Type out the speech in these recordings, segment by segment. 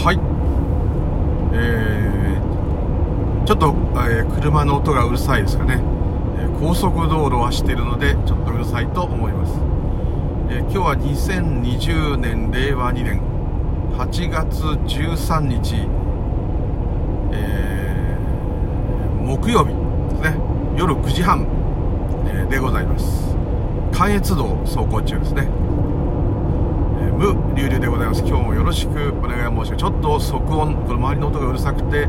はい。えー、ちょっと、えー、車の音がうるさいですかね、えー、高速道路を走っているのでちょっとうるさいと思います、え今日は2020年令和2年8月13日、え木曜日ですね。夜9時半、でございます。関越道走行中ですね。無流々でございます。今日もよろしくお願い申します。ちょっと騒音この周りの音がうるさくて、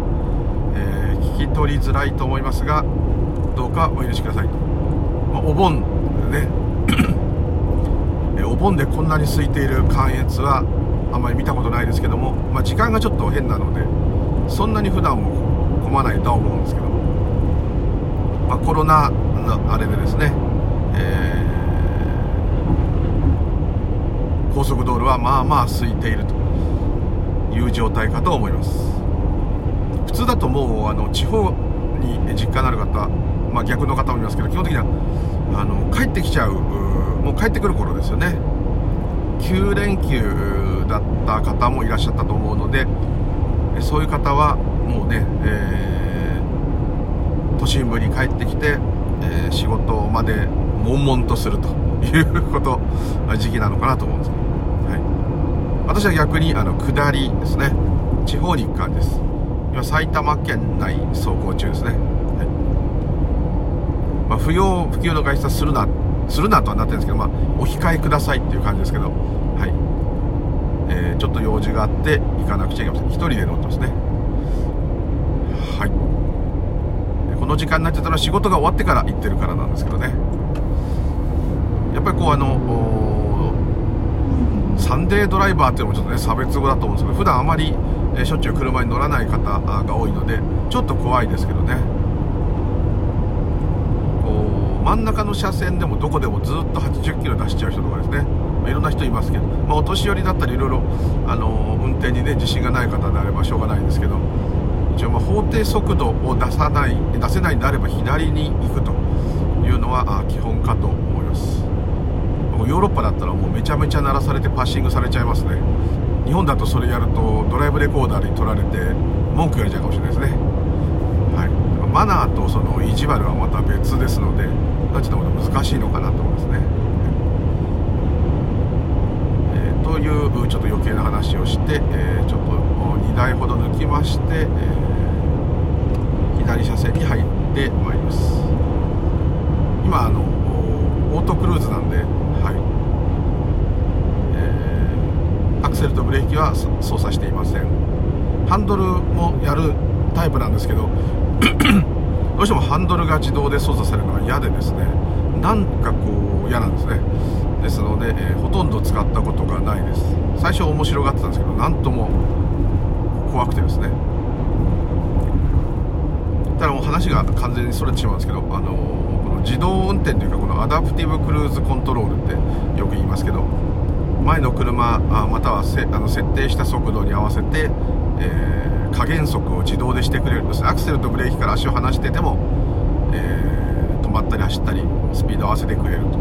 えー、聞き取りづらいと思いますがどうかお許しください、まあ、お盆ね お盆でこんなに空いている関越はあんまり見たことないですけども、まあ、時間がちょっと変なのでそんなに普段も混まないとは思うんですけども、まあ、コロナのあれでですね、えー高速道路はまあまあ空いているという状態かと思います。普通だともうあの地方に実家のある方、まあ、逆の方もいますけど基本的にはあの帰ってきちゃうもう帰ってくる頃ですよね。9連休だった方もいらっしゃったと思うのでそういう方はもうね、えー、都心部に帰ってきて、えー、仕事まで悶々とするということ時期なのかなと思うんですけど。私は逆にあの下りですね。地方に行く感じです。今埼玉県内走行中ですね、はい。まあ、不要不急の外出はするなするなとはなってるんですけど、まあ、お控えくださいっていう感じですけど、はい。えー、ちょっと用事があって行かなくちゃいけません。1人で乗ってますね。はい。この時間になってたのは仕事が終わってから行ってるからなんですけどね。やっぱりこうあのサンデードライバーっていうのもちょっとね差別語だと思うんですけど普段あまり、えしょっちゅう車に乗らない方が多いのでちょっと怖いですけどね。こう真ん中の車線でもどこでもずっと80キロ出しちゃう人とかですね、ま、いろんな人いますけど、まあ、お年寄りだったりいろいろ、あの運転にね自信がない方であればしょうがないんですけど一応ま法定速度を出さない出せないんであれば左に行くというのは基本かと思います。ヨーロッパだったらもうめちゃめちゃ鳴らされてパッシングされちゃいますね。日本だとそれやるとドライブレコーダーに撮られて文句言われちゃうかもしれないですね。はい。マナーとその意地悪はまた別ですのでちょっとまた難しいのかなと思いますね、えー、というちょっと余計な話をして、えー、ちょっと2台ほど抜きまして、えー、左車線に入ってまいります。今あのオートクルーズなんではい。えーアクセルとブレーキは操作していません。ハンドルもやるタイプなんですけど どうしてもハンドルが自動で操作されるのが嫌でですね。なんかこう嫌なんですね。ですので、えー、ほとんど使ったことがないです。最初面白がってたんですけどなんとも怖くてですね。ただもう話が完全にそれてしまうんですけど、あのー、自動運転というかこのアダプティブクルーズコントロールってよく言いますけど前の車またはせあの設定した速度に合わせて、えー、加減速を自動でしてくれる。んですアクセルとブレーキから足を離してても、えー、止まったり走ったりスピードを合わせてくれると。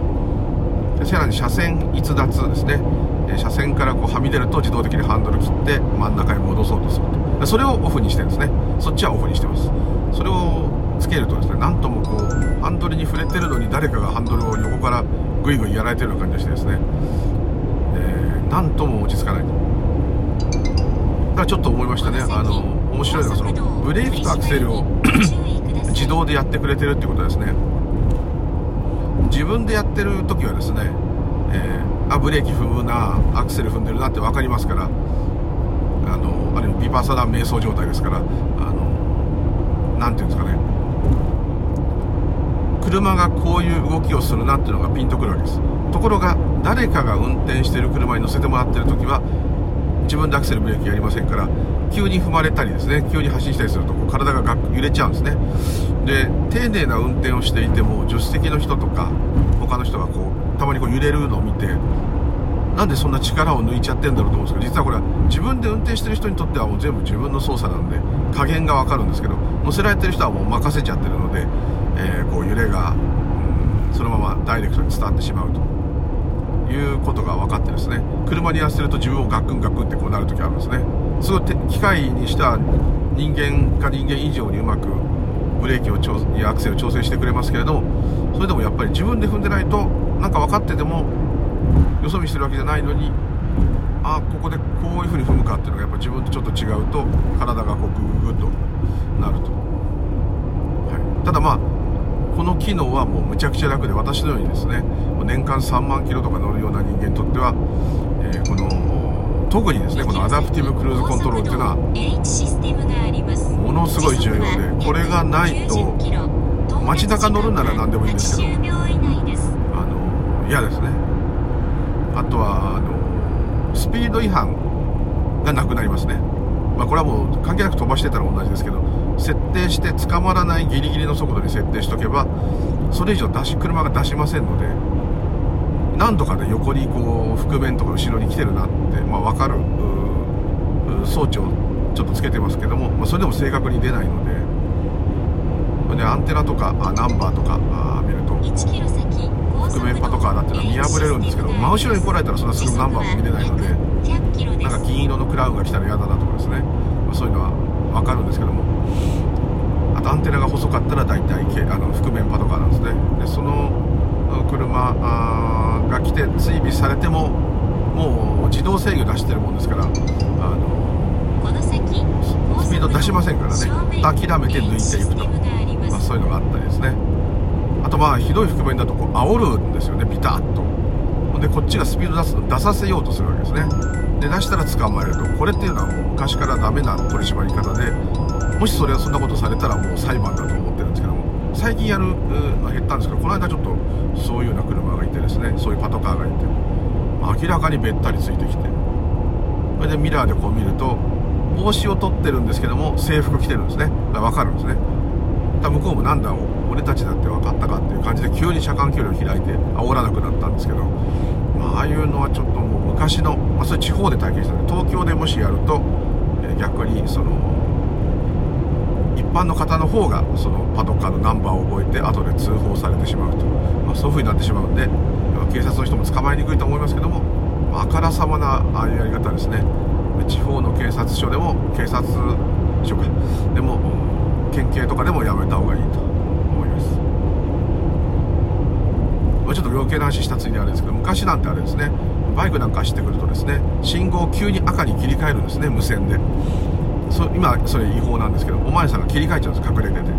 でさらに車線逸脱ですね。車線からこうはみ出ると自動的にハンドル切って真ん中に戻そうとすると。それをオフにしてるんですね。そっちはオフにしてます。それをつけるとですねなんともこうハンドルに触れてるのに誰かがハンドルを横からグイグイやられてるような感じがしてですね。何とも落ち着かない。だちょっと思いましたね。あの面白いのがそのブレーキとアクセルを自動でやってくれてるってことですね。自分でやってる時はですね、えー、あブレーキ踏むなアクセル踏んでるなって分かりますからあのある意味ビパサダン瞑想状態ですからあの何ていうんですかね車がこういう動きをするなっていうのがピンとくるわけです。ところが誰かが運転してる車に乗せてもらってる時は自分でアクセルブレーキやりませんから急に踏まれたりですね急に発進したりするとこう体が揺れちゃうんですね。で丁寧な運転をしていても助手席の人とか他の人がこうたまにこう揺れるのを見てなんでそんな力を抜いちゃってんだろうと思うんですけど実はこれは自分で運転してる人にとってはもう全部自分の操作なんで加減がわかるんですけど乗せられてる人はもう任せちゃってるので、えー、こう揺れが、そのままダイレクトに伝わってしまうということが分かってですね。車にやらせると自分をガクンガクンってこうなる時あるんですね。すごい機械にした人間か人間以上にうまくブレーキを調やアクセルを調整してくれますけれどもそれでもやっぱり自分で踏んでないとなんか分かっててもよそ見してるわけじゃないのにあここでこういう風に踏むかっていうのがやっぱ自分とちょっと違うと体がこうグググッとなると、はい、ただまあこの機能はもうむちゃくちゃ楽で私のようにですね年間3万キロとか乗るような人間にとっては、えー、この特にですねこのアダプティブクルーズコントロールっていうのはものすごい重要でこれがないと街中乗るなら何でもいいんですけどあの嫌ですね。あとはあのスピード違反がなくなりますね。まあ、これはもう関係なく飛ばしてたら同じですけど設定して捕まらないギリギリの速度に設定しとけばそれ以上出し車が出しませんので何度かで横にこう覆面とか後ろに来てるなって、まあ、分かる装置をちょっとつけてますけども、まあ、それでも正確に出ないのででアンテナとかあナンバーとかあ見ると覆面パトカーだっていうのは見破れるんですけど真後ろに来られたらそれはすぐナンバーも見れないのでなんか銀色のクラウンが来たら嫌だなとかですね、まあ、そういうのは分かるんですけども。あとアンテナが細かったら大体あの覆面パトカーなんですね。でその車が来て追尾されてももう自動制御出してるもんですからあのスピード出しませんからね。諦めて抜いていくと、まあ、そういうのがあったりですね。あとまあひどい覆面だとこう煽るんですよね。ピタッとでこっちがスピード出す出させようとするわけですね。で出したら捕まえると。これっていうのはもう昔からダメな取り締まり方でもしそれはそんなことされたらもう裁判だと思ってるんですけども。最近やるの減ったんですけどこの間ちょっとそういうような車がいてですねそういうパトカーがいて。ま明らかにべったりついてきて。それでミラーでこう見ると帽子を取ってるんですけども制服着てるんですね。だから分かるんですね。向こうもなんだ俺たちだって分かったかっていう感じで急に車間距離を開いて煽らなくなったんですけど、まああいうのはちょっともう昔の、まあ、それ地方で体験したんで東京でもしやると、え逆にその一般の方の方がそのパトカーのナンバーを覚えて後で通報されてしまうと、まあ、そういう風になってしまうんで警察の人も捕まえにくいと思いますけども、まあ、からさまなああいうやり方ですね。地方の警察署でも警察署かでも県警とかでもやめた方がいいと思います、ま、ちょっと余計な話したついであれですけど昔なんてあれですね。バイクなんか走ってくるとですね信号を急に赤に切り替えるんですね無線で。そ今それ違法なんですけどお前さんが切り替えちゃうんです隠れてて。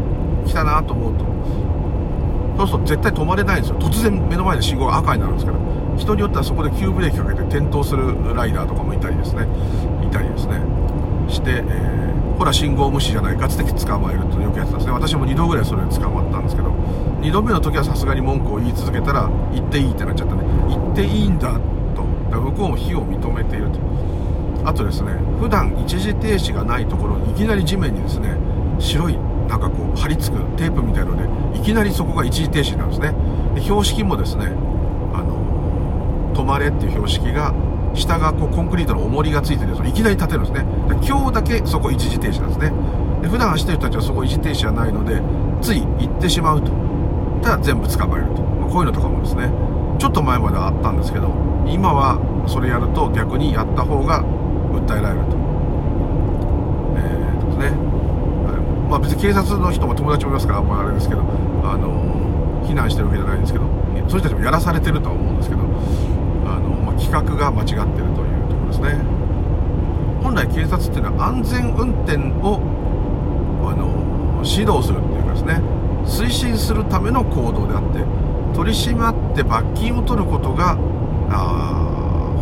来たなと思うと。そうすると絶対止まれないんですよ。突然目の前で信号が赤になるんですから。人によってはそこで急ブレーキかけて転倒するライダーとかもいたりですね。いたりですね。して、えー、ほら信号無視じゃないかつって捕まえるとよくやってたんですね。私も2度ぐらいそれで捕まですけど2度目の時はさすがに文句を言い続けたら行っていいってなっちゃったんで行っていいんだとだ向こうも非を認めていると。あとですね普段一時停止がないところいきなり地面にですね白いなんかこう張り付くテープみたいのでいきなりそこが一時停止なんですね。で標識もですねあの止まれっていう標識が下がこうコンクリートの重りがついてるやつをいきなり立てるんですね。今日だけそこ一時停止なんですね。で普段走ってる人たちはそこ一時停止はないのでつい行ってしまうと。ただ全部捕まえると、まあ、こういうのとかもですね。ちょっと前まではあったんですけど今はそれやると逆にやった方が訴えられると。えー、とですね、まあ別に警察の人も友達もいますからあんまあれですけどあの避難してるわけじゃないんですけどそういう人たちもやらされてるとは思うんですけどあの、まあ、企画が間違ってるというところですね。本来警察っていうのは安全運転をあの指導するっていうですね。推進するための行動であって取り締まって罰金を取ることが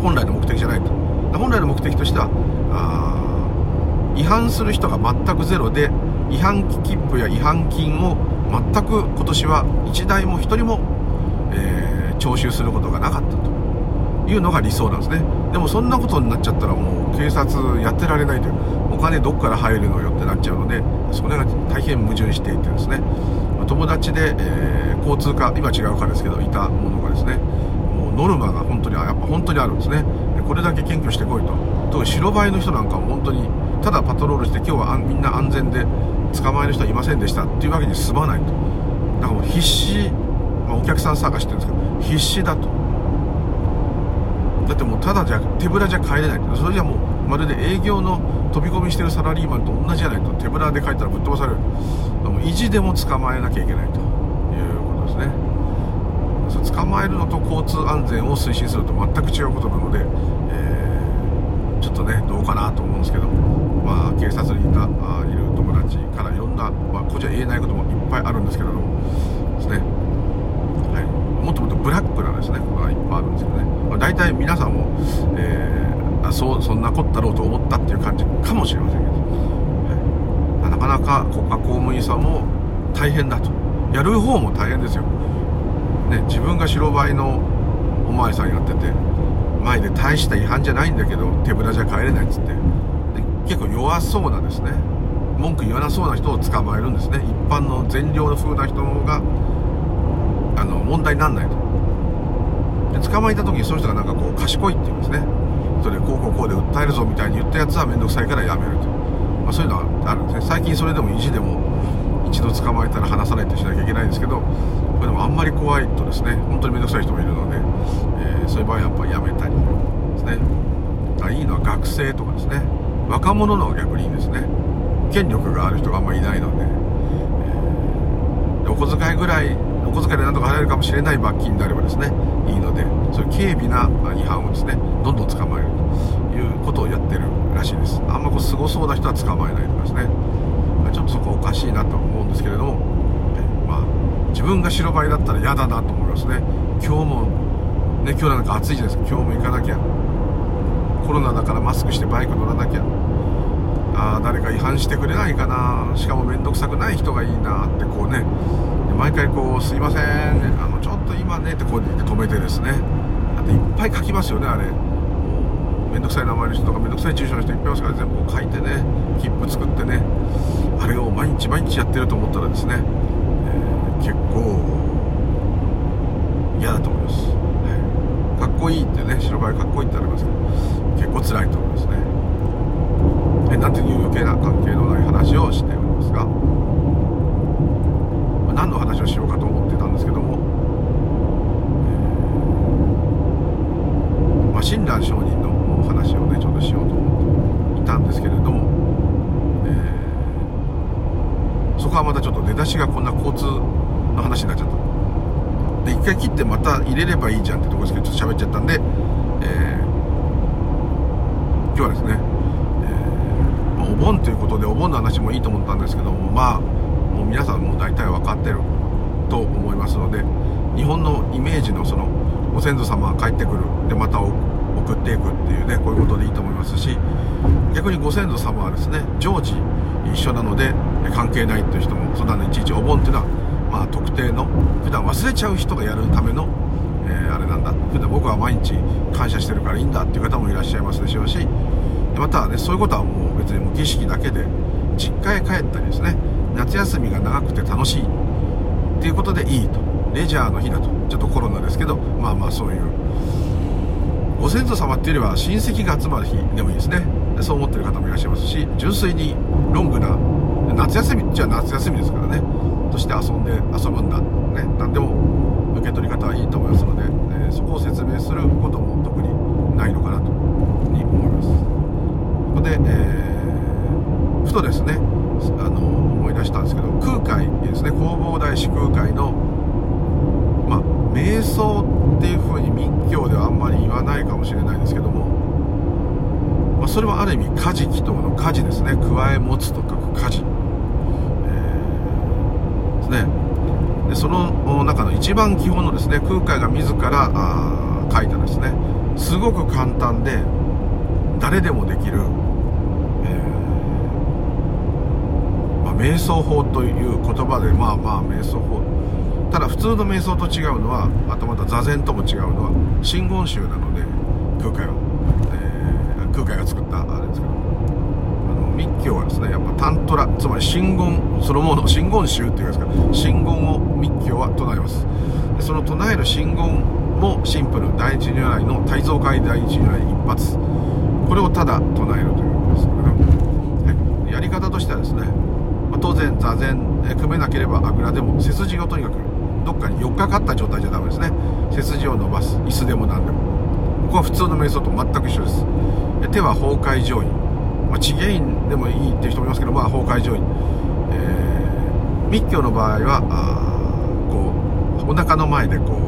本来の目的じゃないと。本来の目的としては違反する人が全くゼロで違反切符や違反金を全く今年は1台も1人も、えー、徴収することがなかったと。いうのが理想なんですね。でもそんなことになっちゃったらもう警察やってられないという。お金どっから入るのよってなっちゃうのでそれが大変矛盾していてですね。友達で、えー、交通課今違う課ですけどいたものがですねもうノルマが本当にやっぱ本当にあるんですね。これだけ検挙してこいと。特に白バイの人なんかも本当にただパトロールして今日はみんな安全で捕まえる人はいませんでしたっていうわけに済まないと。だからもう必死、まあ、お客さん探してるんですけど必死だと。だってもうただじゃ手ぶらじゃ帰れないそれじゃもうまるで営業の飛び込みしてるサラリーマンと同じじゃないと手ぶらで帰ったらぶっ飛ばされる。意地でも捕まえなきゃいけないということですね。そ捕まえるのと交通安全を推進すると全く違うことなので、えー、ちょっとねどうかなと思うんですけどまあ警察にいたあいる友達からいろんな、まあ、こっちは言えないこともいっぱいあるんですけども。ですね、もっともっとブラックなですねことがいっぱいあるんですけどね、まあ、大体皆さんも、えー、あそうそんなこったろうと思ったっていう感じかもしれませんけど、はい、なかなか国家公務員さんも大変だと。やる方も大変ですよ、ね、自分が白バイのお巡りさんやってて前で大した違反じゃないんだけど手ぶらじゃ帰れないっつって。結構弱そうなですね。文句言わなそうな人を捕まえるんですね。一般の善良風な人があの問題になんないと。で捕まえた時にその人がなんかこう賢いって言うんですね。それでこうこうこうで訴えるぞみたいに言ったやつは面倒くさいからやめると、まあ、そういうのはあるんですね。最近それでも意地でも一度捕まえたら離さないとしなきゃいけないんですけどこれでもあんまり怖いとですね本当に面倒くさい人もいるので、えー、そういう場合はやっぱやめたりですね。あいいのは学生とかですね。若者の逆にいいですね。権力がある人があんまりいないので、えー、お小遣いぐらいお小遣いで何とか払えるかもしれない罰金であればですねいいのでそういう軽微な違反をですねどんどん捕まえるということをやってるらしいです。あんまこうすごそうな人は捕まえないとかですね。ちょっとそこおかしいなと思うんですけれども、えまあ自分が白バイだったら嫌だなと思いますね。今日もね今日なんか暑いじゃないですか。今日も行かなきゃ。コロナだからマスクしてバイク乗らなきゃ。あ誰か違反してくれないかな。しかも面倒くさくない人がいいなってこうね毎回こう「すいません、あのちょっと今ね」ってこうやって止めてですね。だっていっぱい書きますよねあれ。面倒くさい名前の人とか面倒くさい住所の人いっぱいいますから全部書いてね切符作ってねあれを毎日毎日やってると思ったらですね、えー、結構嫌だと思います、はい、かっこいいってね白バイかっこいいってありますけど結構辛いと思いますね。えなんていう余計な関係のない話をしておりますが、何の話をしようかと思ってたんですけども、え、ま、親鸞上人のお話をねちょっとしようと思っていたんですけれども、えー、そこはまたちょっと出だしがこんな交通の話になっちゃった。で一回切ってまた入れればいいじゃんってとこですけどちょっと喋っちゃったんで、えー今日はですね、えー、お盆ということでお盆の話もいいと思ったんですけどもまあ皆さんも大体分かってると思いますので日本のイメージのそのご先祖様が帰ってくるでまた送っていくっていうねこういうことでいいと思いますし逆にご先祖様はですね常時一緒なので関係ないっていう人もそんなのいちいちお盆っていうのはまあ特定の普段忘れちゃう人がやるためのえー、あれなんだ普段僕は毎日感謝してるからいいんだっていう方もいらっしゃいますでしょうしまたねそういうことはもう別にもう儀式だけで実家へ帰ったりですね夏休みが長くて楽しい。っていうことでいいと。レジャーの日だと。ちょっとコロナですけど。まあまあそういう。ご先祖様っていうよりは親戚が集まる日。でもいいですね。そう思ってる方もいらっしゃいますし。純粋にロングな。夏休み。っちゃ夏休みですからね。として遊んで遊ぶんだ。ね。何でも受け取り方はいいと思いますので、えー、そこを説明することも特にないのかなと。に思います。ここで、えー、ふとですね。あの思い出したんですけど空海ですね弘法大師空海のまあ瞑想っていうふうに密教ではあんまり言わないかもしれないんですけども、ま、それはある意味家事祈祷の家事ですね。加え持つと書く家事、えー、ですね。でその中の一番基本のですね空海が自らあ書いたですねすごく簡単で誰でもできる、えー、まあ、瞑想法という言葉でまあまあ瞑想法ただ普通の瞑想と違うのはあとまた座禅とも違うのは真言宗なので空海は、えー、空海が作ったあれですけど密教はですねやっぱタントラつまり真言そのもの真言宗っていうんですか真言を密教は唱えますでその唱える真言もシンプル第一如来の大蔵会第一如来一発これをただ唱えるということですけど、はい、やり方としてはですね、当然座禅組めなければあぐらでも背筋をとにかくどっかに4日かかった状態じゃダメですね。背筋を伸ばす椅子でも何でも。ここは普通の瞑想と全く一緒です。手は崩壊上位。まあ、地芸員でもいいっていう人もいますけど、まあ、崩壊上院、えー、密教の場合はあこうお腹の前でこ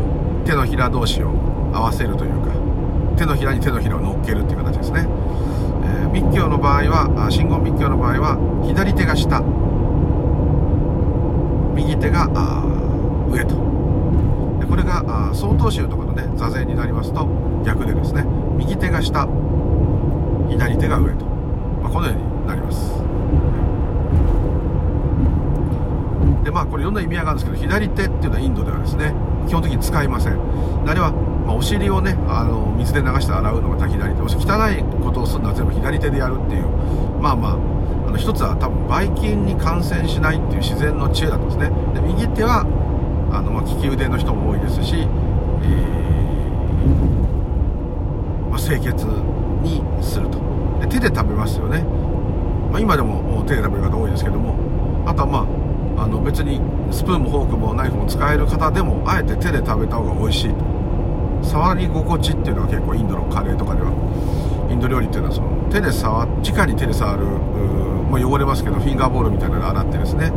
う手のひら同士を合わせるというか手のひらに手のひらを乗っけるっていう形ですね、えー、密教の場合は信号密教の場合は左手が下。右手が上と。でこれが曹洞宗とかのね座禅になりますと逆でですね右手が下左手が上と、まあ、このようになります。でまあこれいろんな意味合いがあるんですけど左手っていうのはインドではですね基本的に使いません。あれは、まあ、お尻をねあの水で流して洗うのが左手。汚いことをするのは全部左手でやるっていう。まあまああの一つは多分ばい菌に感染しないっていう自然の知恵だったんですね。で右手はあの、まあ、利き腕の人も多いですし、えーまあ、清潔にすると。で手で食べますよね、まあ、今でも手で食べる方多いですけども。あとはまああの別にスプーンもフォークもナイフも使える方でもあえて手で食べた方が美味しい触り心地っていうのは結構インドのカレーとかではインド料理っていうのはその手で触っ直に手で触る、まあ、汚れますけどフィンガーボールみたいなの洗ってですね。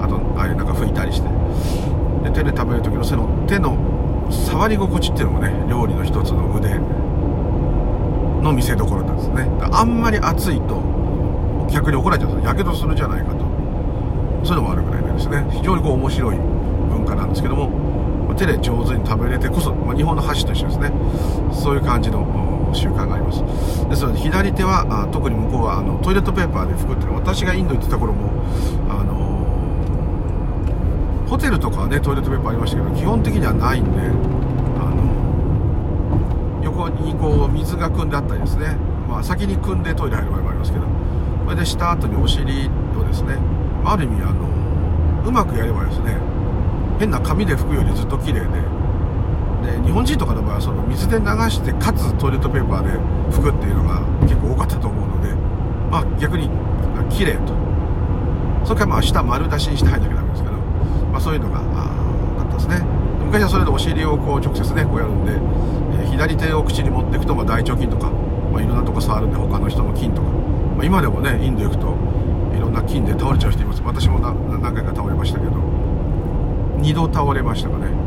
あとああいうなんか拭いたりして。で手で食べる時のその手の触り心地っていうのもね料理の一つの腕の見せ所なんですね。あんまり熱いと逆に怒られちゃうんですやけどするじゃないかと。そういうのもあるぐらいですね。非常にこう面白い文化なんですけども。手で上手に食べれてこそ、まあ、日本の箸と一緒ですね。そういう感じの習慣があります。ですので左手はあ特に向こうはあのトイレットペーパーで拭くっていうのは私がインド行ってた頃もあのホテルとかはねトイレットペーパーありましたけど基本的にはないんであの横にこう水が汲んであったりですね、まあ、先に汲んでトイレ入る場合もありますけどこれでした後にお尻をですねある意味あのうまくやればですね変な紙で拭くよりずっと綺麗で。で日本人とかの場合はその水で流してかつトイレットペーパーで拭くっていうのが結構多かったと思うのでまあ逆に綺麗と。それからまあ下丸出しにして入んなきゃダメですけど、まあ、そういうのがあったんですね。昔はそれでお尻をこう直接ねこうやるんで、えー、左手を口に持っていくとまあ大腸筋とか、まあ、いろんなとこ触るんで他の人の筋とか、まあ、今でもねインド行くといろんな筋で倒れちゃう人います。私も何回か倒れましたけど。2度倒れましたかね。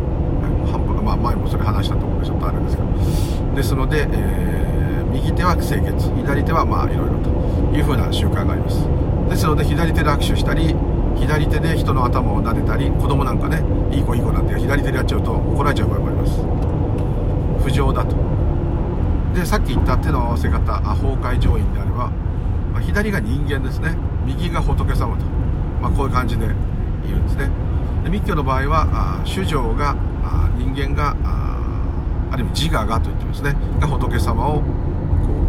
まあ、前もそれ話したと思うんでちょっとあれですけど。ですので、えー、右手は清潔左手はまあいろいろというふうな習慣があります。ですので左手で握手したり左手で人の頭を撫でたり子供なんかねいい子いい子なんて左手でやっちゃうと怒られちゃう場合もあります。不浄だと。でさっき言った手の合わせ方崩壊上院であれば、まあ、左が人間ですね。右が仏様と、まあ、こういう感じで言うんですね。で密教の場合は主情が人間がある意味自我がと言ってますね。が仏様をこ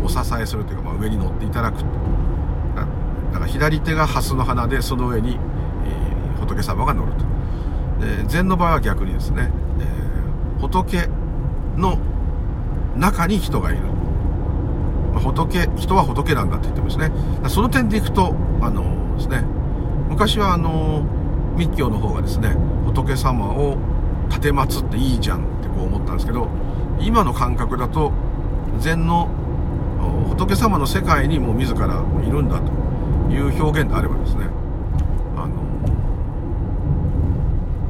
うお支えするというか、まあ、上に乗っていただく。だから左手が蓮の花でその上に、えー、仏様が乗ると。で禅の場合は逆にですね、えー、仏の中に人がいる、ま、仏人は仏なんだって言ってますね。その点でいくとあのですね昔はあの密教の方がですね仏様を立てっていいじゃんってこう思ったんですけど今の感覚だと禅の仏様の世界にもう自らいるんだという表現であればですねあの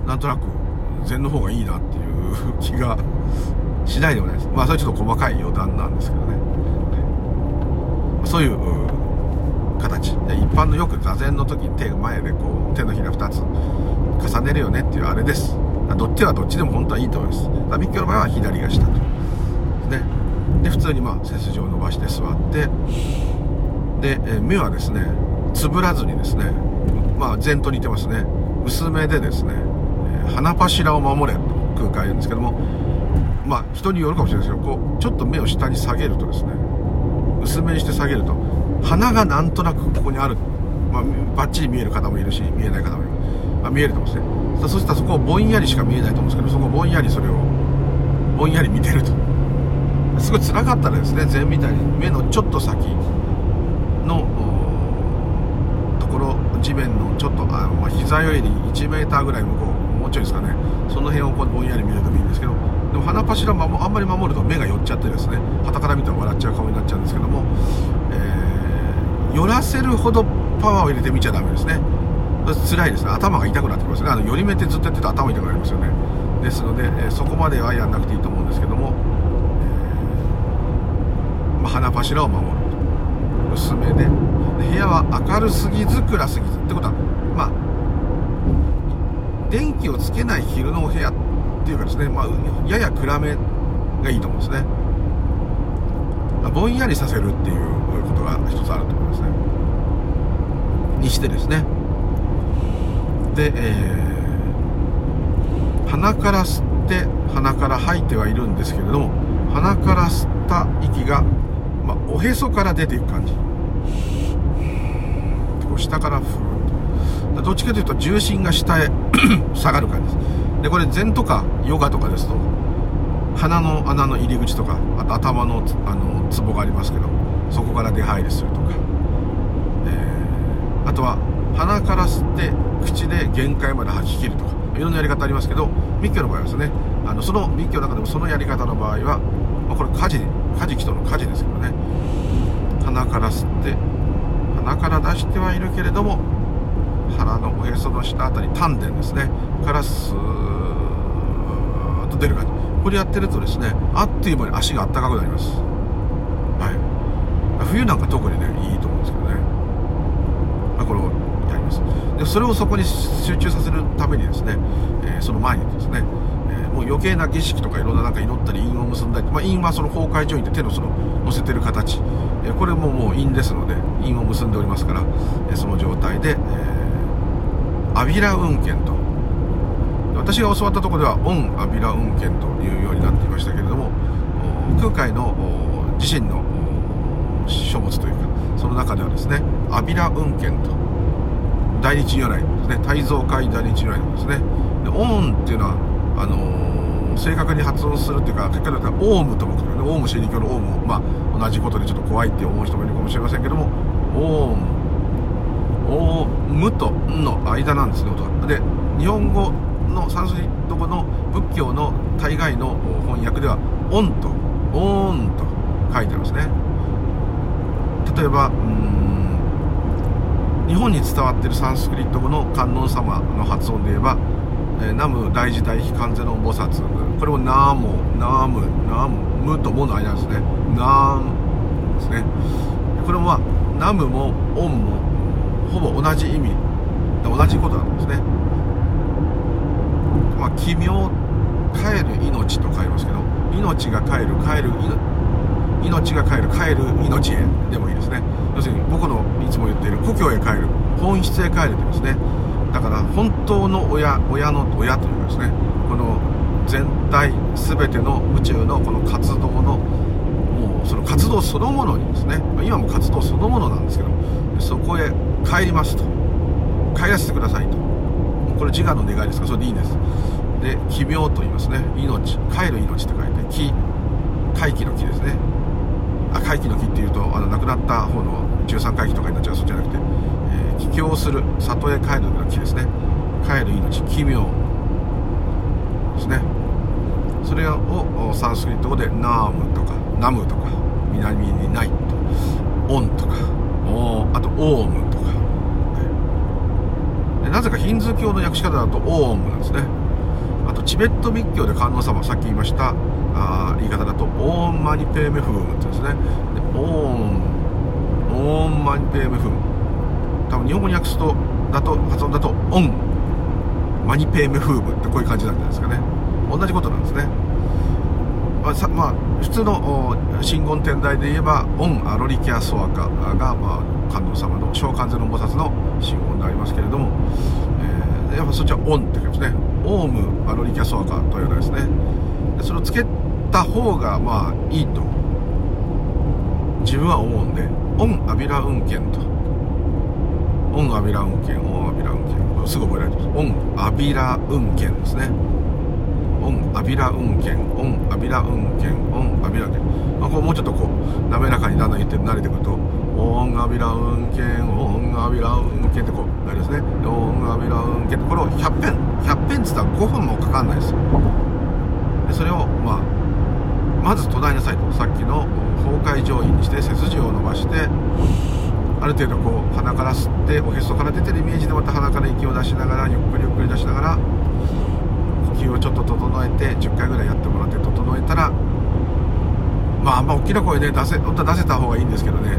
なんとなく禅の方がいいなっていう気がしないでもないです。まあそれはちょっと細かい余談なんですけどね。そういう形。一般のよく座禅の時に手前でこう手のひら2つ重ねるよねっていうあれです。どっちはどっちでも本当はいいと思います。密教の場合は左が下と。ねで普通にまあ背筋を伸ばして座って。で、え目はですねつぶらずにですねまあ禅と似てますね。薄めでですね、鼻柱を守れと空海言うんですけどもまあ人によるかもしれないですけどこうちょっと目を下に下げるとですね薄めにして下げると鼻がなんとなくここにある。まあバッチリ見える方もいるし見えない方もいる。あ見えると思うんですね。そしたらそこをぼんやりしか見えないと思うんですけどそこぼんやりそれをぼんやり見てると。すごい辛かったらですね禅みたいに目のちょっと先のところ地面のちょっとあの、まあ、膝より1 m ぐらい向こうもうちょいですかね。その辺をこうぼんやり見るといいんですけどでも鼻柱もあんまり守ると目が寄っちゃってですね旗から見たら笑っちゃう顔になっちゃうんですけども、えー、寄らせるほどパワーを入れてみちゃダメですね。辛いですね。頭が痛くなってきますね。あの寄り目ってずっとやってると頭痛くなりますよね。ですので、えそこまではやんなくていいと思うんですけども、えー、まあ、鼻柱を守る。薄めで。部屋は明るすぎず暗すぎずってことはまあ電気をつけない昼のお部屋っていうかですね、まあ、やや暗めがいいと思うんですね。ぼんやりさせるっていうが一つあると思いますね。にしてですね。で、えー、鼻から吸って鼻から吐いてはいるんですけれども鼻から吸った息が、まあ、おへそから出ていく感じ。こう下からふーと。どっちかというと重心が下へ 下がる感じです。でこれ禅とかヨガとかですと鼻の穴の入り口とかあと頭のあのツボがありますけどそこから出入りするとか、えー、あとは鼻から吸って口で限界まで吐き切るとか。いろんなやり方ありますけど密教の場合はですねあのその密教の中でもそのやり方の場合は、まあ、これ火事火事祈祷の火事ですけどね。鼻から吸って鼻から出してはいるけれども腹のおへその下あたり丹田ですね。からスーッと出る感じ。これやってるとですねあっという間に足があったかくなります。冬なんか特にねいいと思うんですけどね、まあ、これをやります。でそれをそこに集中させるためにですね、えー、その前にですね、えー、もう余計な儀式とかいろんななんか祈ったり印を結んだり、まあ、印はその崩壊状院で手のその乗せてる形、えー、これももう印ですので印を結んでおりますから、えその状態で、えアビラ運転と。私が教わったところではオン・アビラ運転というようになっていましたけれども空海の自身の書物というかその中ではですねアビラ運転と大日如来ですね大蔵会大日如来のですね。でオンっていうのはあのー、正確に発音するっていうか結果だったらオウムとも書くね。オウム真理教のオウムまあ同じことでちょっと怖いって思う人もいるかもしれませんけどもオウムおむとんの間なんですね音がで日本語のサンスリット語の仏教の大概の翻訳では「オン」と「オーン」と書いてありますね。例えば日本に伝わってるサンスクリット語の観音様の発音で言えば「え、ナム大事大悲観世音菩薩」これも「ナーモ」「ナーム」「ナム」「ム」と「モ」の間ですね「ナム」ですね。これもまあ「ナム」も「オン」もほぼ同じ意味。同じことなんですね。まあ奇妙帰る命と書いますけど命が帰る帰る命命が帰る帰る命へでもいいですね。要するに僕のいつも言っている故郷へ帰る本質へ帰るとですね。だから本当の親親の親というかですねこの全体全ての宇宙のこの活動のもうその活動そのものにですね今も活動そのものなんですけどそこへ帰りますと。帰らせてくださいと。これ自我の願いですか？らそれでいいんです。で奇妙と言いますね。命帰る命って書いて木回帰の木ですね。回帰の木っていうとあの亡くなった方の13回忌とかになっちゃうそうじゃなくて、えー、帰郷する里へ帰るの木ですね。帰る命奇妙ですね。それをサンスクリット語でナームとかナムとか南にないとオンとかあとオウムとか、はい、でなぜかヒンズー教の訳し方だとオウムなんですね。あとチベット密教で観音様さっき言いましたあ言い方だとオーンマニペーメフームってですね。でオーンオーンマニペーメフーム。多分日本語に訳すとだと発音だとオンマニペーメフームってこういう感じなんじゃないですかね。同じことなんですね。まあ、さまあ、普通の真言天台で言えばオン・アロリキア・ソアカが、まあ、観音様の召喚ゼロ菩薩の真言でありますけれども、えー、やっぱそっちはオンって書きますね。オウム・アロリキア・ソアカというのはですね。それをつけた方がまあいいと。自分は思うんでオン・アビラウンケンと。オン・アビラウンケンオン・アビラウンケンすぐ覚えられてますオン・アビラウンケンですね。オンアビラウンケンオンアビラウンケンオンアビラウンケン、まあ、こうもうちょっとこう滑らかにだんだん言って慣れてくるとオンアビラウンケンオンアビラウンケンってこうなりますね。オンアビラウンケンこれを100遍100遍っつったら5分もかかんないですよ。それをまあまず唱えなさいと。さっきの崩壊上位にして背筋を伸ばしてある程度こう鼻から吸っておへそから出てるイメージでまた鼻から息を出しながらゆっくりゆっくり出しながら呼吸をちょっと整えて10回ぐらいやってもらって整えたらまああんま大きな声で出せ本当は出せた方がいいんですけどね。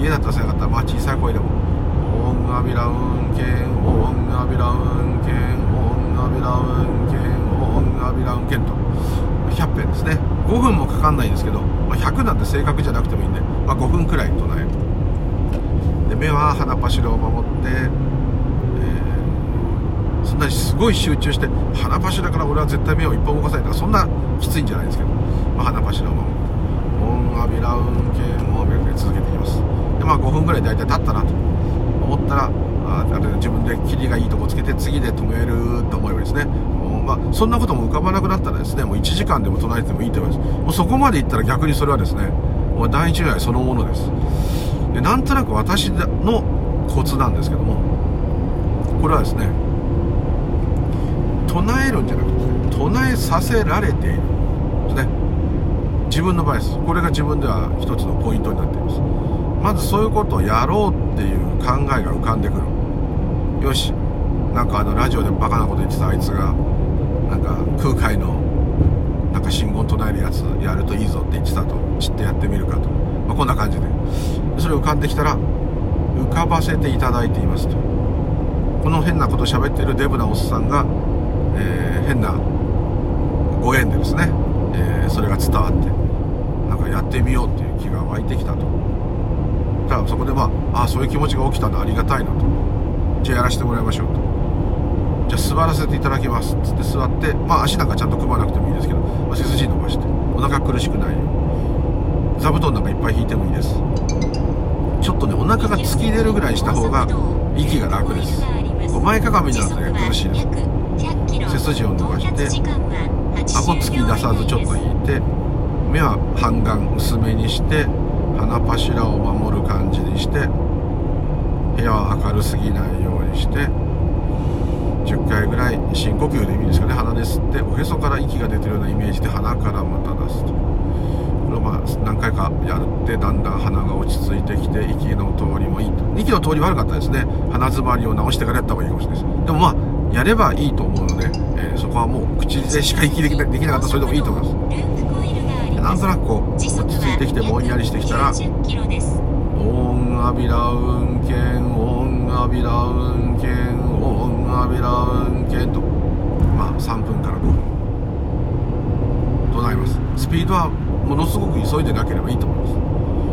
家だと出せなかった。らまあ小さい声でも「オンアビラウンケンオンアビラウンケンオンアビラウンケンオンアビラウンケン」と。100遍ですね。5分もかかんないんですけど、まあ、100なんて正確じゃなくてもいいんで、まあ、5分くらい唱える。で目は鼻柱を守って、えー、そんなにすごい集中して鼻柱から俺は絶対目を一本動かさないとかそんなきついんじゃないですけど、まあ、鼻柱を守ってオンアビラウンケンオンアビラ続けていきます。でまあ5分ぐらい大体経ったなと。思ったらあ自分で霧がいいとこつけて次で止めると思えばですね。まあ、そんなことも浮かばなくなったらですねもう1時間でも唱えてもいいと思います。もうそこまでいったら逆にそれはですねもう第一如来そのものです。でなんとなく私のコツなんですけどもこれはですね唱えるんじゃなくて、唱えさせられているですね。自分の場合ですこれが自分では一つのポイントになっています。まずそういうことをやろうっていう考えが浮かんでくる。よし。なんかあのラジオでバカなこと言ってたあいつがか空海のなんか信言唱えるやつやるといいぞって言ってたと知ってやってみるかと、まあ、こんな感じで。それ浮かんできたら浮かばせていただいていますと。この変なこと喋ってるデブなおっさんが、えー、変なご縁でですね、えー、それが伝わってなんかやってみようっていう気が湧いてきたと。ただそこでまあああそういう気持ちが起きたのありがたいなと。じゃあやらせてもらいましょうと。じゃあ座らせていただきます。っつって座ってまあ足なんかちゃんと組まなくてもいいですけど、ま、背筋伸ばしてお腹苦しくない。ように座布団なんかいっぱい引いてもいいです。ちょっとねお腹が突き出るぐらいした方が息が楽です。前かがみになるとね苦しいです。背筋を伸ばして顎突き出さずちょっと引いて目は半眼薄めにして鼻柱を守る感じにして部屋は明るすぎないようにして10回ぐらい深呼吸でいいんですかね鼻で吸っておへそから息が出てるようなイメージで鼻からまた出すとこれをまあ何回かやってだんだん鼻が落ち着いてきて息の通りもいいと。息の通り悪かったですね。鼻詰まりを直してからやった方がいいかもしれないですでもまあやればいいと思うので、えー、そこはもう口でしか息できなできなかったらそれでもいいと思います。なんとなくこう落ち着いてきてぼんやりしてきたらオンアビラウンケンオンアビラウンケンオンアビラウンケンとまあ3分から5分。唱えます。スピードはものすごく急いでなければいいと思い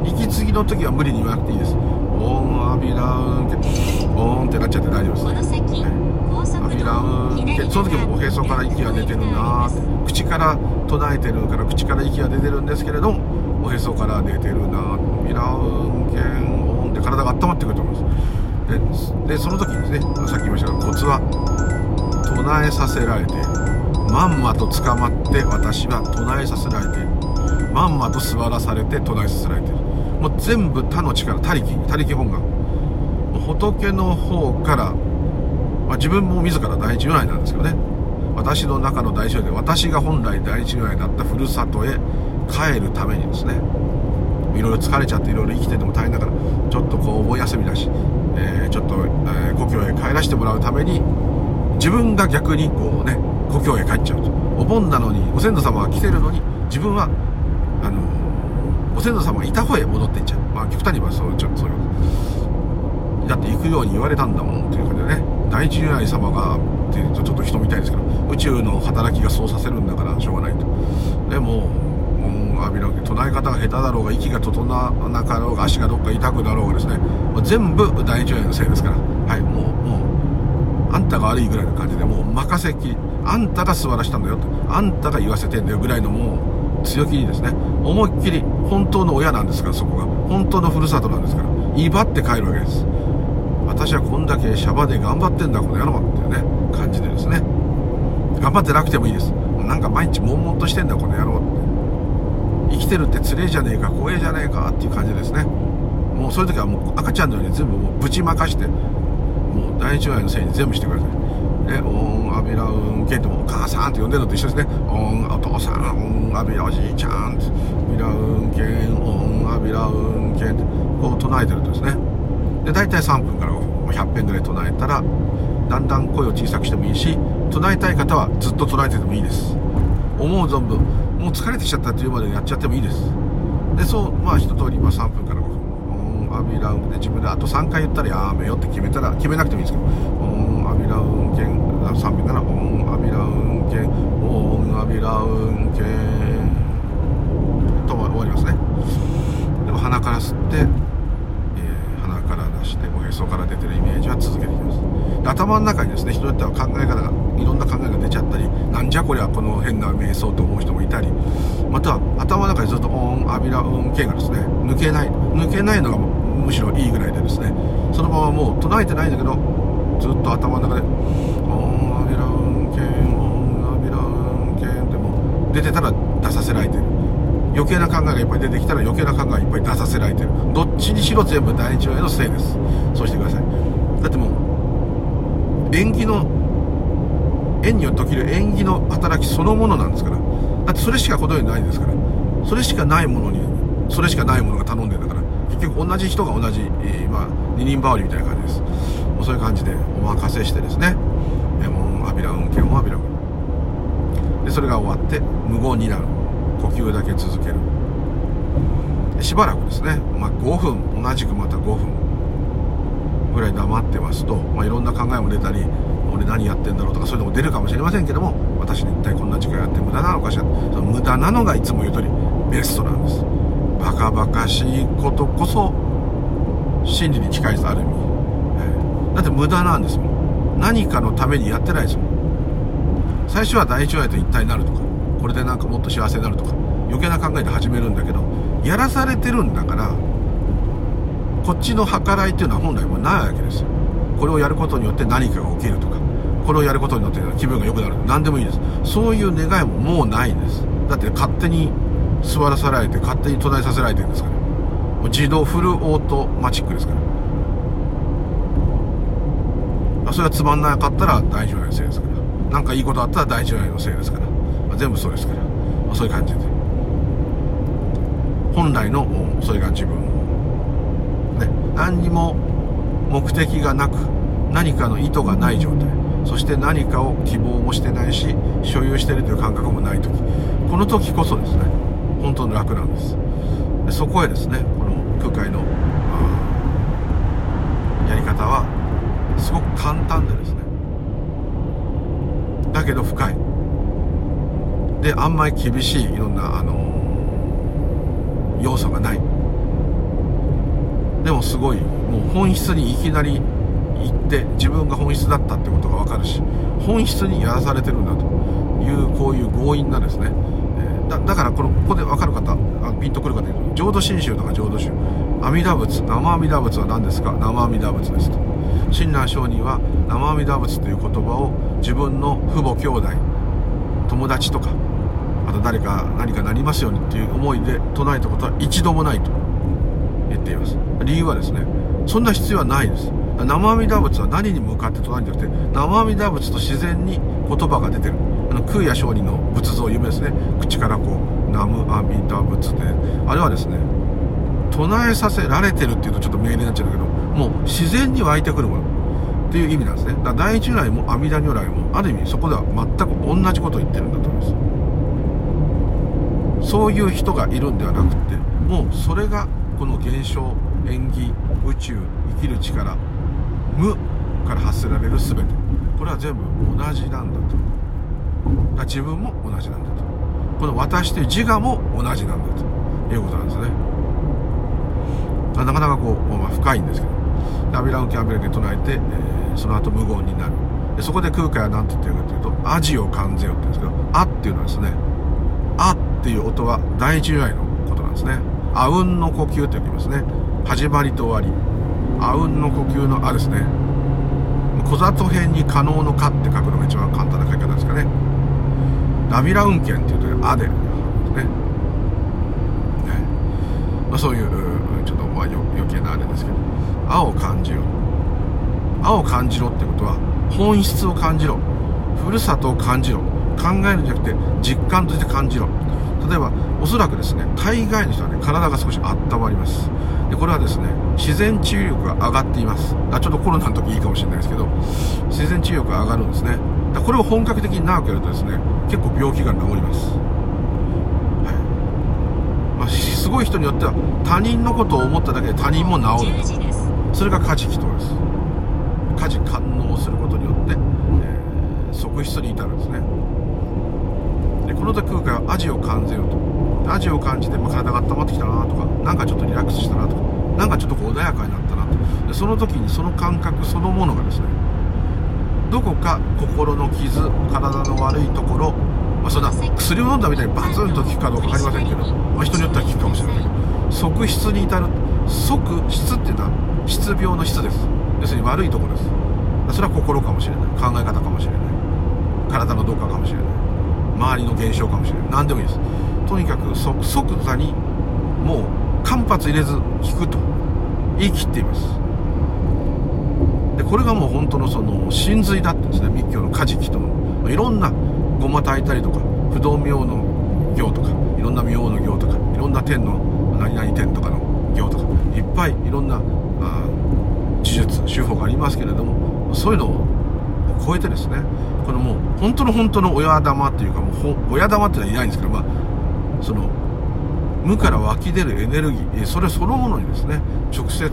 ます。息継ぎの時は無理に言わなくていいです。オンアビラウンケンオンってなっちゃって大丈夫です、ね、アビラウンケンその時もおへそから息が出てるな口から唱えてるから口から息が出てるんですけれどもおへそから出てるなビラウンケンオンって体が温まってくると思いますでその時にですねさっき言いましたがコツは唱えさせられてまんまと捕まって私は唱えさせられてまんまと座らされて唱えさせられてる。もう全部他の力他力他力本願。仏の方から、まあ、自分も自ら第一如来なんですけどね。私の中の大一如来で私が本来第一如来だったふるさとへ帰るためにですねいろいろ疲れちゃっていろいろ生きてても大変だからちょっとこう思い休みだし、えー、ちょっと、えー、故郷へ帰らせてもらうために自分が逆にこうね故郷へ帰っちゃうと。お盆なのにご先祖様が来てるのに自分はあのご先祖様がいた方へ戻っていっちゃう。まあ極端に言えばそうちょっとそういうだって行くように言われたんだもんっていう感じでね。第一如来様がっていうとちょっと人みたいですけど宇宙の働きがそうさせるんだからしょうがないと。でも浴びろ唱え方が下手だろうが息が整わなかろうが足がどっか痛くなろうがですね。全部第一如来のせいですから。はいもうもうあんたが悪いぐらいの感じでもう任せっきり。あんたが座らしたんだよとあんたが言わせてんだよぐらいのもう強気にですね。思いっきり本当の親なんですからそこが。本当のふるさとなんですから。威張って帰るわけです。私はこんだけシャバで頑張ってんだこの野郎っていうね感じでですね。頑張ってなくてもいいです。なんか毎日悶々としてんだこの野郎生きてるってつれえじゃねえか怖えじゃねえかっていう感じですね。もうそういう時はもう赤ちゃんのように全部もうぶちまかしてもう第一話のせいに全部してください。えオンアビラウンケンってもお母さんって呼んでるのと一緒ですね。オンお父さんオンアビラおじいちゃんってビラウンケンオンアビラウンケンってこう唱えてるとですね。で大体3分から100遍ぐらい唱えたらだんだん声を小さくしてもいいし唱えたい方はずっと唱えててもいいです。思う存分もう疲れてきちゃったっていうまでやっちゃってもいいです。でそうまあ一通りまあ3分から5分。オンアビラウンで自分であと3回言ったらやめよって決めたら決めなくてもいいですけど。オンアビラウンケン3分からオンアビラウンケンオンアビラウンケンと終わりますね。でも鼻から吸って、しておへそから出てるイメージは続けていきます。で頭の中にですね人によっては考え方がいろんな考えが出ちゃったりなんじゃこりゃこの変な瞑想と思う人もいたりまたは頭の中にずっとオンアビラウンケンがですね抜けない抜けないのがむしろいいぐらいでですねそのままもう唱えてないんだけどずっと頭の中でオンアビラウンケンオンアビラウンケンっても出てたら余計な考えがいっぱい出てきたら余計な考えがいっぱい出させられてる。どっちにしろ全部第一話へのせいです。そうしてください。だってもう縁起の縁によって起きる縁起の働きそのものなんですから。だってそれしかこの世にないですから。それしかないものにそれしかないものが頼んでんだから。結局同じ人が同じ、えーまあ二人羽織みたいな感じです。もうそういう感じでお任せしてですね。えもうアビラ運転をアビラ運。でそれが終わって無言になる。呼吸だけ続ける。しばらくですね、まあ、5分。同じくまた5分。ぐらい黙ってますと、まあ、いろんな考えも出たり俺何やってんだろうとかそういうのも出るかもしれませんけども私に一体こんな時間やって無駄なのかしら。その無駄なのがいつも言う通りベストなんです。バカバカしいことこそ真理に近いですある意味、はい。だって無駄なんですもん。何かのためにやってないですもん。最初は第一話と一体になるとか。これでなんかもっと幸せになるとか余計な考えで始めるんだけどやらされてるんだからこっちの計らいっていうのは本来もないわけですよ。これをやることによって何かが起きるとかこれをやることによって気分が良くなる何でもいいです。そういう願いももうないんです。だって勝手に座らされて勝手に唱えさせられてるんですから。もう自動フルオートマチックですから。それがつまんなかったら大日のせいですから。何かいいことあったら大日のせいですから、まあ全部そうですから、まあそういう感じで。本来のそれが自分。ね。何にも目的がなく何かの意図がない状態。そして何かを希望もしてないし所有してるという感覚もない時。この時こそですね。本当の楽なんです。でそこへですねこの空海のやり方はすごく簡単でですね。だけど深い。であんまり厳しいいろんなあの要素がない。でもすごいもう本質にいきなり行って自分が本質だったってことが分かるし本質にやらされてるんだというこういう強引なですね、だだからこのここで分かる方あピンとくる方いうと浄土真宗とか浄土宗。阿弥陀仏。生阿弥陀仏は何ですか？生阿弥陀仏ですと。親鸞上人は生阿弥陀仏という言葉を自分の父母兄弟友達とかあと誰か何かなりますようにっていう思いで唱えたことは一度もないと言っています。理由はですねそんな必要はないです。生阿弥陀仏は何に向かって唱えてなくて生阿弥陀仏と自然に言葉が出てる。あの空也上人の仏像有名ですね。口からこう南無阿弥陀仏で。あれはですね唱えさせられてるっていうとちょっと命令になっちゃうんだけどもう自然に湧いてくるもの。っていう意味なんですね。だから第一如来も阿弥陀如来もある意味そこでは全く同じことを言ってるんだと思います。そういう人がいるんではなくってもうそれがこの現象縁起宇宙生きる力無から発せられる全て。これは全部同じなんだと。だ自分も同じなんだと。この私という自我も同じなんだと。いうことなんですね。あなかなかこう、まあ、深いんですけど。でアビラウンケアビラで唱えて、えーその後無言になる。でそこで空海は何て言ってるかというと「アジを感ぜよ」って言うんですけど「あ」っていうのはですね「あ」っていう音は第一由来のことなんですね。あうんの呼吸と言いますね。始まりと終わり。あうんの呼吸の「あ」ですね。小里編に可能の「か」って書くのが一番簡単な書き方ですかね。ラビラ運権っていうと「あ」でね。ね。まあ、そういうちょっとまあ余計なあれですけど「あ」を感じよう「青を感じろってことは本質を感じろ。ふるさとを感じろ。考えるんじゃなくて実感として感じろ。例えばおそらくですね大概の人はね体が少し温まります。でこれはですね自然治癒力が上がっています。あちょっとコロナの時いいかもしれないですけど自然治癒力が上がるんですね。だこれを本格的に長くやるとですね結構病気が治ります、はい。まあ、すごい人によっては他人のことを思っただけで他人も治る。それが家事祈祷です。家事感応することによって、えー、側室に至るんですね。この時空海は味を感じると。味を感じて、まあ、体が温まってきたなとかなんかちょっとリラックスしたなとかなんかちょっと穏やかになったなと。でその時にその感覚そのものがですねどこか心の傷体の悪いところ、まあ、そんな薬を飲んだみたいにバツンと効くかどうか分かりませんけど、まあ、人によっては効くかもしれない。側室に至る側室っていうのは質病の質です。要するに悪いところです。それは心かもしれない。考え方かもしれない。体のどっかかもしれない。周りの現象かもしれない。何でもいいです。とにかく即座にもう間髪入れず聞くと。言い切っています。でこれがもう本当のその真髄だってですね。密教のカジキとの。いろんなごま炊いたりとか不動明の行とかいろんな明の行とかいろんな天の何々天とかの行とかいっぱいいろんな呪術手法がありますけれどもそういうのを超えてですねこのもう本当の本当の親玉っていうかもう親玉っていうのはいないんですけどまあその無から湧き出るエネルギーそれそのものにですね直接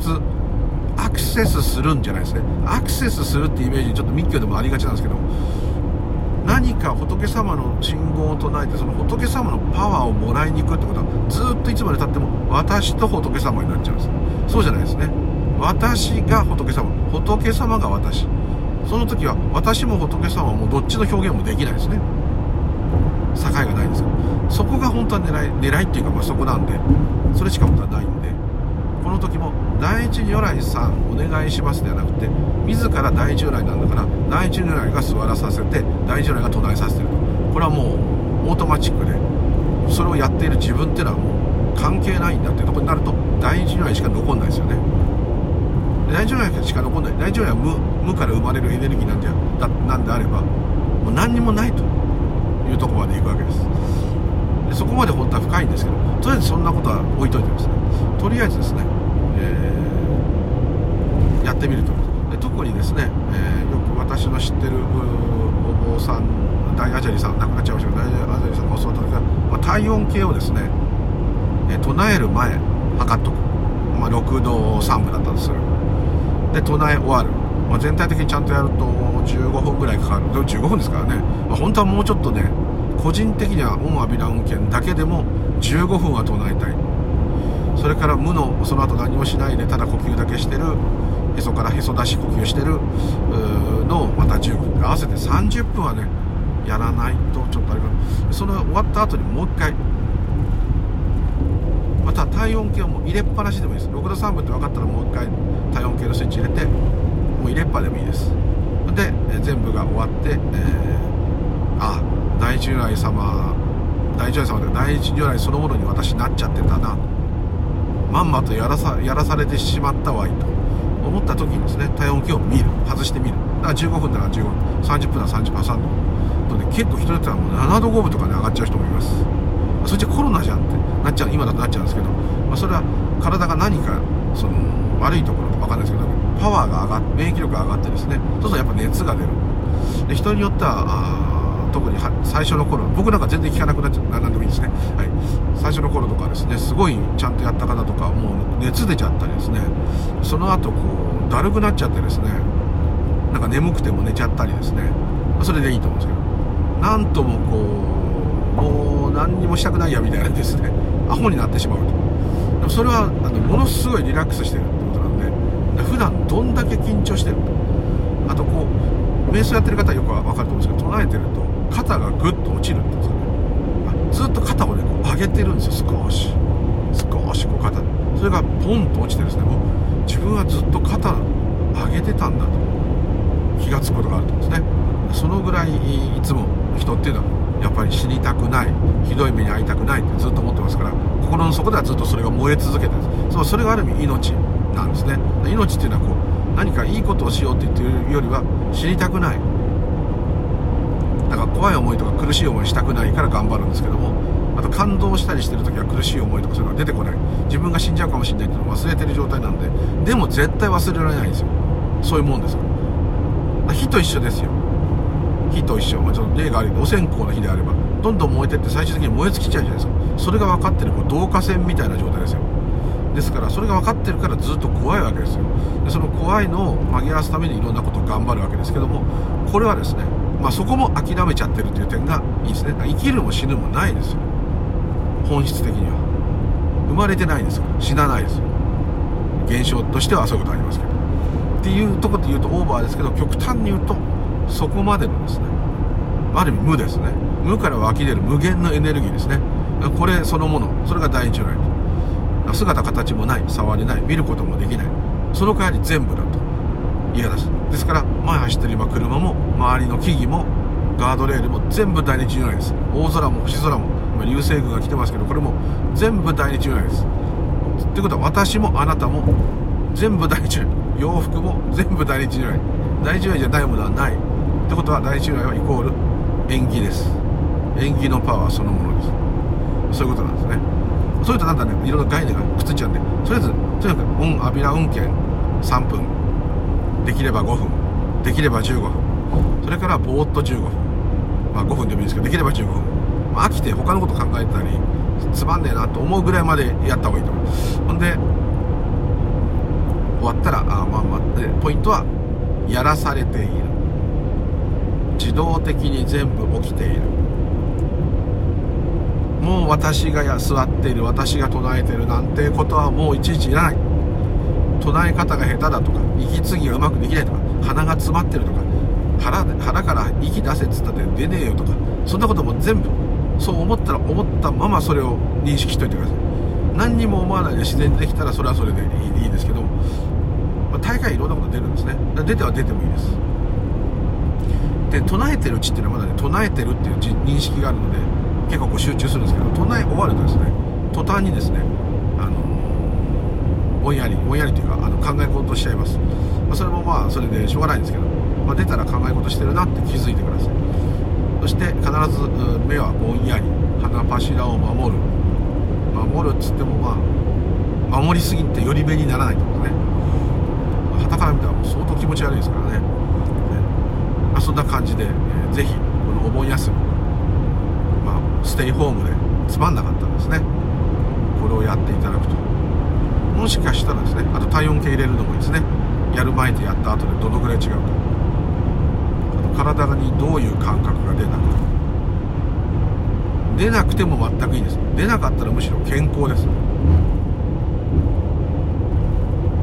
アクセスするんじゃないですね。アクセスするってイメージちょっと密教でもありがちなんですけど何か仏様の信号を唱えてその仏様のパワーをもらいに行くってことはずっといつまでたっても私と仏様になっちゃうんです。そうじゃないですね。私が仏様。仏様が私。その時は私も仏様もどっちの表現もできないですね。境がないんですそこが本当は狙い狙いっていうかまあそこなんで。それしか本当はないんで。この時も第一如来さんお願いしますではなくて自ら大日如来なんだから大日如来が座らさせて大日如来が唱えさせてるこれはもうオートマチックでそれをやっている自分っていうのはもう関係ないんだっていうとこになると大日如来しか残んないですよね。大日如来しか残んない。大日如来は無。無から生まれるエネルギーなんでだなんであればもう何にもないというとこまで行くわけです。でそこまで本当は深いんですけどとりあえずそんなことは置いといてですね。とりあえずですね、えー、やってみると。で特にですね、えー、よく私の知ってるお坊さん大アジャリさん亡くなっちゃいましたけど大アジャリさんが教わった時は、まあ、体温計をですね、えー、唱える前測っとく、まあ、6度3分だったとする。で唱え終わる、まあ、全体的にちゃんとやると15分ぐらいかかる。でも15分ですからね、まあ、本当はもうちょっとね個人的には恩阿弥陀運権だけでも15分は唱えたい。それから無のその後何もしないでただ呼吸だけしてる。へそからへそ出し呼吸してる。のをまた15分合わせて30分はねやらないとちょっとあれかな。その終わった後にもう一回。また体温計をもう入れっぱなしでもいいです。6度3分って分かったらもう一回体温計のスイッチ入れてもう入れっぱでもいいです。で全部が終わって、えー、あ大如来様大如来様で大如来そのものに私なっちゃってたな。まんまとやらさやらされてしまったわいと。思った時にですね体温計を見る。外してみる。だから15分なら15分。30分なら30分挟んとで結構人によってはもう7度5分とかで上がっちゃう人もいます。そっちコロナじゃんって。なっちゃう。今だとなっちゃうんですけど、まあ、それは体が何かその悪いところか分かんないですけど。パワーが上がって免疫力が上がってですねそうするとやっぱ熱が出る。で人によっては特に最初の頃僕なんか全然聞かなくなっちゃう何でもいいですね、はい、最初の頃とかですねすごいちゃんとやった方とかもう熱出ちゃったりですね。その後こうだるくなっちゃってですねなんか眠くても寝ちゃったりですね。それでいいと思うんですけど。なんともこうもう何にもしたくないやみたいなですね。アホになってしまうと。でもそれはあのものすごいリラックスしてる。普段どんだけ緊張してるあとこう瞑想やってる方はよくわかると思うんですけど唱えてると肩がグッと落ちるっていうんですかね。ずっと肩をねこう上げてるんですよ。少し。少しこう肩。それがポンと落ちてですね。もう自分はずっと肩上げてたんだと。気が付くことがあると思うんですね。そのぐらいいつも人っていうのはやっぱり死にたくない。ひどい目に遭いたくないってずっと思ってますから心の底ではずっとそれが燃え続けてるんです。それがある意味命。なんですね。命っていうのはこう何かいいことをしようって言ってるよりは知りたくない。だから怖い思いとか苦しい思いしたくないから頑張るんですけどもあと感動したりしてる時は苦しい思いとかそういうのが出てこない。自分が死んじゃうかもしれないっていうのを忘れてる状態なんででも絶対忘れられないんですよ。そういうもんですから火と一緒ですよ。火と一緒、まあ、ちょっと例があるけどお線香の火であればどんどん燃えてって最終的に燃え尽きちゃうじゃないですか。それが分かってるこう導火線みたいな状態ですよ。ですからそれが分かってるからずっと怖いわけですよ。でその怖いのを紛らわすためにいろんなことを頑張るわけですけどもこれはですねまあそこも諦めちゃってるという点がいいですね。生きるも死ぬもないですよ。本質的には。生まれてないですから。死なないですよ。現象としてはそういうことありますけど。っていうところで言うとオーバーですけど極端に言うとそこまでのですねある意味無ですね。無から湧き出る無限のエネルギーですね。これそのもの。それが第一ライン姿形もない触れない見ることもできない。その代わり全部だと。嫌です。ですから前走ってる今車も周りの木々もガードレールも全部大日如来です。大空も星空も今流星群が来てますけどこれも全部大日如来です。ってことは私もあなたも全部大日如来洋服も全部大日如来大日如来じゃないものはない。ってことは大日如来はイコール縁起です。縁起のパワーそのものです。そういうことなんですね。そういうとなんだねいろいろ概念がくっついちゃうんでとりあえずとにかくオンアビラ運転3分。できれば5分。できれば15分。それからぼーっと15分。まあ5分でもいいですけどできれば15分、まあ、飽きて他のこと考えたりつまんねえなと思うぐらいまでやった方がいいと思いますほんで終わったらあまあまあでポイントはやらされている。自動的に全部起きている。私が座っている私が唱えてるなんてことはもういちいちいらない。唱え方が下手だとか息継ぎがうまくできないとか鼻が詰まってるとか腹腹から息出せっつったって出ねえよとかそんなことも全部そう思ったら思ったままそれを認識しといてください。何にも思わないで自然にできたらそれはそれでいいですけど、まあ、大概いろんなこと出るんですね。出ては出てもいいです。で唱えてるうちっていうのはまだね唱えてるっていう認識があるので結構こう集中するんですけど唱え終わるとですね途端にですねあのぼんやりぼんやりというかあの考え事しちゃいます、まあ、それもまあそれでしょうがないんですけど、まあ、出たら考え事してるなって気づいてくださいそして必ず目はぼんやり鼻柱を守る。守るっつってもまあ守りすぎてより目にならないってことねはたから見たらもう相当気持ち悪いですからね。ね、まあ、そんな感じで、えー、ぜひこのお盆休み、ステイホームでつまんなかったんですね。これをやっていただくと。もしかしたらですねあと体温計入れるのもいいですね。やる前とやった後でどのぐらい違うか。体にどういう感覚が出たか出なくても全くいいです。出なかったらむしろ健康です。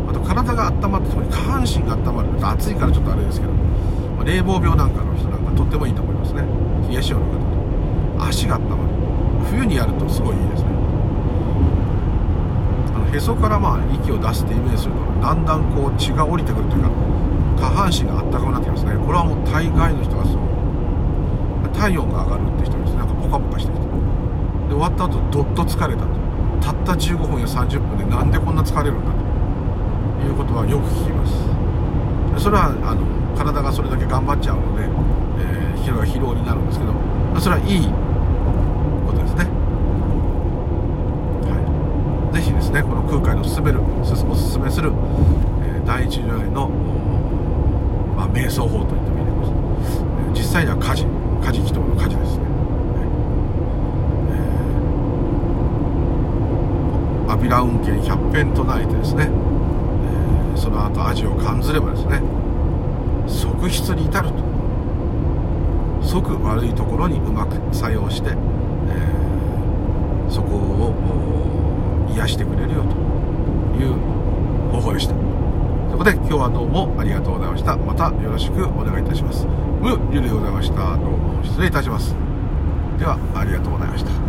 あと体が温まって特に下半身が温まる。暑いからちょっとあれですけど、まあ、冷房病なんかの人なんかとってもいいと思いますね。冷やしをの方。足が温まる冬にやるとすごいいいですね。あのへそからまあ息を出すってイメージするとだんだんこう血が降りてくるというか下半身があったかくなってきますね。これはもう大概の人がそう。体温が上がるって人ですなんかポカポカしてきて。で終わった後どっと疲れたと。たった15分や30分でなんでこんな疲れるんだということはよく聞きます。それはあの体がそれだけ頑張っちゃうので、えー、疲労が疲労になるんですけどそれはいいですね。はい。是非ですねこの空海の勧めるおすすめする、えー、第一如来のまあ、瞑想法と言ってもいいと思います。実際には火事火事祈祷の火事ですね、えー、アビラ運慶100遍唱えてですね、えー、その後味を感ずればですね側室に至ると。即悪いところにうまく作用して、えー、そこを癒してくれるよという方法でした。そこで今日はどうもありがとうございました。またよろしくお願いいたします。ムゆるでございました。どうも失礼いたします。ではありがとうございました。